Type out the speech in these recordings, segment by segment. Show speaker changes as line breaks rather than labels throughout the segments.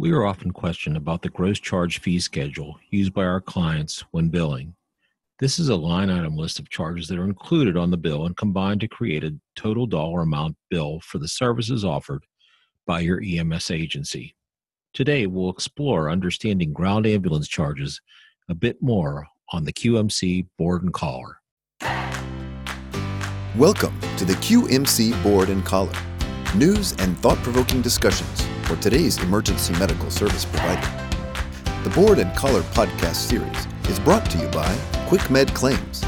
We are often questioned about the gross charge fee schedule used by our clients when billing. This is a line item list of charges that are included on the bill and combined to create a total dollar amount bill for the services offered by your EMS agency. Today, we'll explore understanding ground ambulance charges a bit more on the QMC Board and Collar.
Welcome to the QMC Board and Collar news and thought provoking discussions for today's emergency medical service provider. The Board and Collar podcast series is brought to you by QuickMed Claims,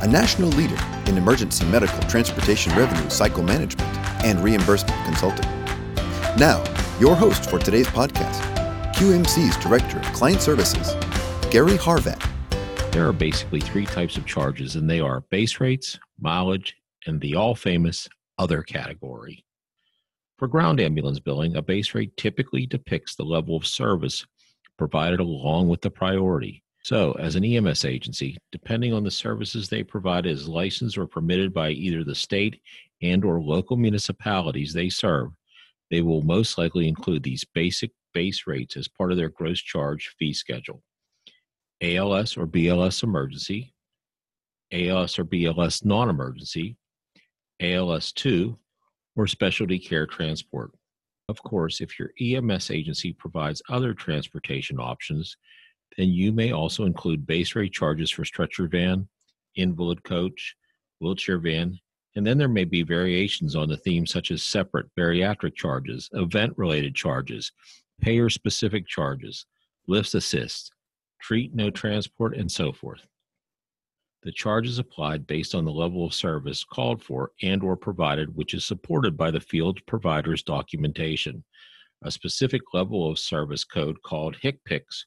a national leader in emergency medical transportation revenue cycle management and reimbursement consulting. Now, your host for today's podcast, QMC's Director of Client Services, Gary Harvat.
There are basically three types of charges, and they are base rates, mileage, and the all famous other category. For ground ambulance billing, a base rate typically depicts the level of service provided along with the priority. So, as an EMS agency, depending on the services they provide as licensed or permitted by either the state and or local municipalities they serve, they will most likely include these basic base rates as part of their gross charge fee schedule. ALS or BLS emergency, ALS or BLS non-emergency, ALS 2, or specialty care transport. Of course, if your EMS agency provides other transportation options, then you may also include base rate charges for stretcher van, invalid coach, wheelchair van, and then there may be variations on the theme, such as separate bariatric charges, event related charges, payer specific charges, lifts assist, treat no transport, and so forth. The charge is applied based on the level of service called for and or provided which is supported by the field provider's documentation. A specific level of service code called HCPCS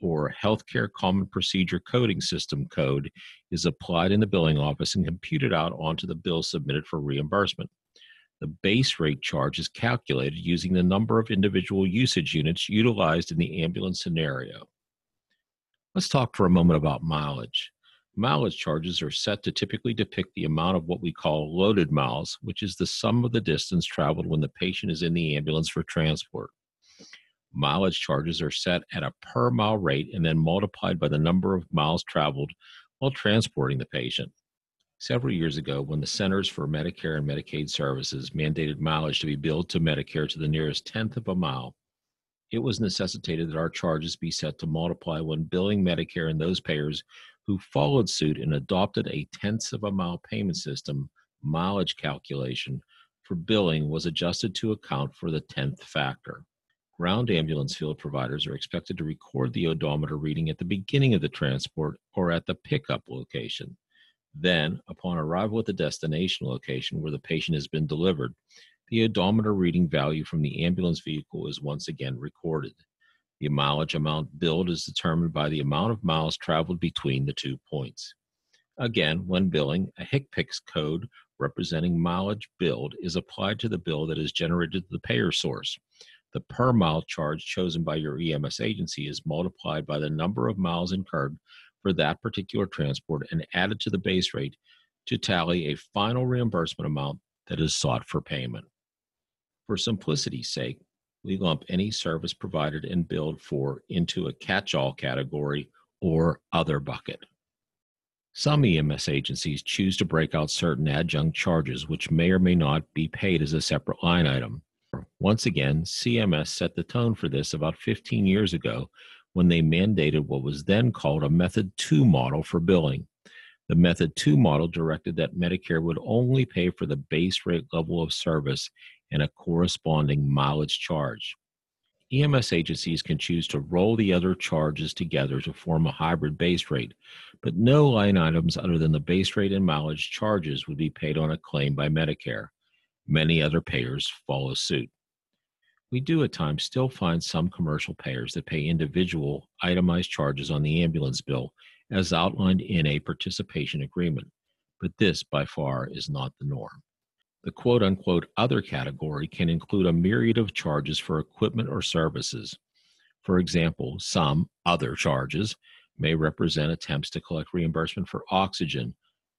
or Healthcare Common Procedure Coding System code is applied in the billing office and computed out onto the bill submitted for reimbursement. The base rate charge is calculated using the number of individual usage units utilized in the ambulance scenario. Let's talk for a moment about mileage. Mileage charges are set to typically depict the amount of what we call loaded miles, which is the sum of the distance traveled when the patient is in the ambulance for transport. Mileage charges are set at a per mile rate and then multiplied by the number of miles traveled while transporting the patient. Several years ago, when the Centers for Medicare and Medicaid Services mandated mileage to be billed to Medicare to the nearest tenth of a mile, it was necessitated that our charges be set to multiply when billing Medicare and those payers who followed suit and adopted a tenths of a mile payment system mileage calculation for billing was adjusted to account for the tenth factor. Ground ambulance field providers are expected to record the odometer reading at the beginning of the transport or at the pickup location. Then, upon arrival at the destination location where the patient has been delivered, the odometer reading value from the ambulance vehicle is once again recorded. The mileage amount billed is determined by the amount of miles traveled between the two points. Again, when billing, a HCPCS code representing mileage billed is applied to the bill that is generated to the payer source. The per mile charge chosen by your EMS agency is multiplied by the number of miles incurred for that particular transport and added to the base rate to tally a final reimbursement amount that is sought for payment. For simplicity's sake, we lump any service provided and billed for into a catch all category or other bucket. Some EMS agencies choose to break out certain adjunct charges, which may or may not be paid as a separate line item. Once again, CMS set the tone for this about 15 years ago when they mandated what was then called a Method 2 model for billing. The Method 2 model directed that Medicare would only pay for the base rate level of service and a corresponding mileage charge. EMS agencies can choose to roll the other charges together to form a hybrid base rate, but no line items other than the base rate and mileage charges would be paid on a claim by Medicare. Many other payers follow suit. We do at times still find some commercial payers that pay individual itemized charges on the ambulance bill as outlined in a participation agreement, but this by far is not the norm. The quote unquote other category can include a myriad of charges for equipment or services. For example, some other charges may represent attempts to collect reimbursement for oxygen,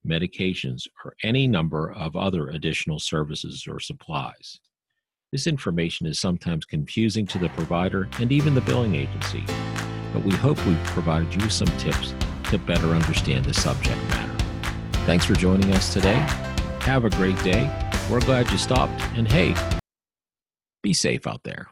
medications, or any number of other additional services or supplies. This information is sometimes confusing to the provider and even the billing agency, but we hope we've provided you some tips to better understand the subject matter. Thanks for joining us today. Have a great day we're glad you stopped. And hey, be safe out there.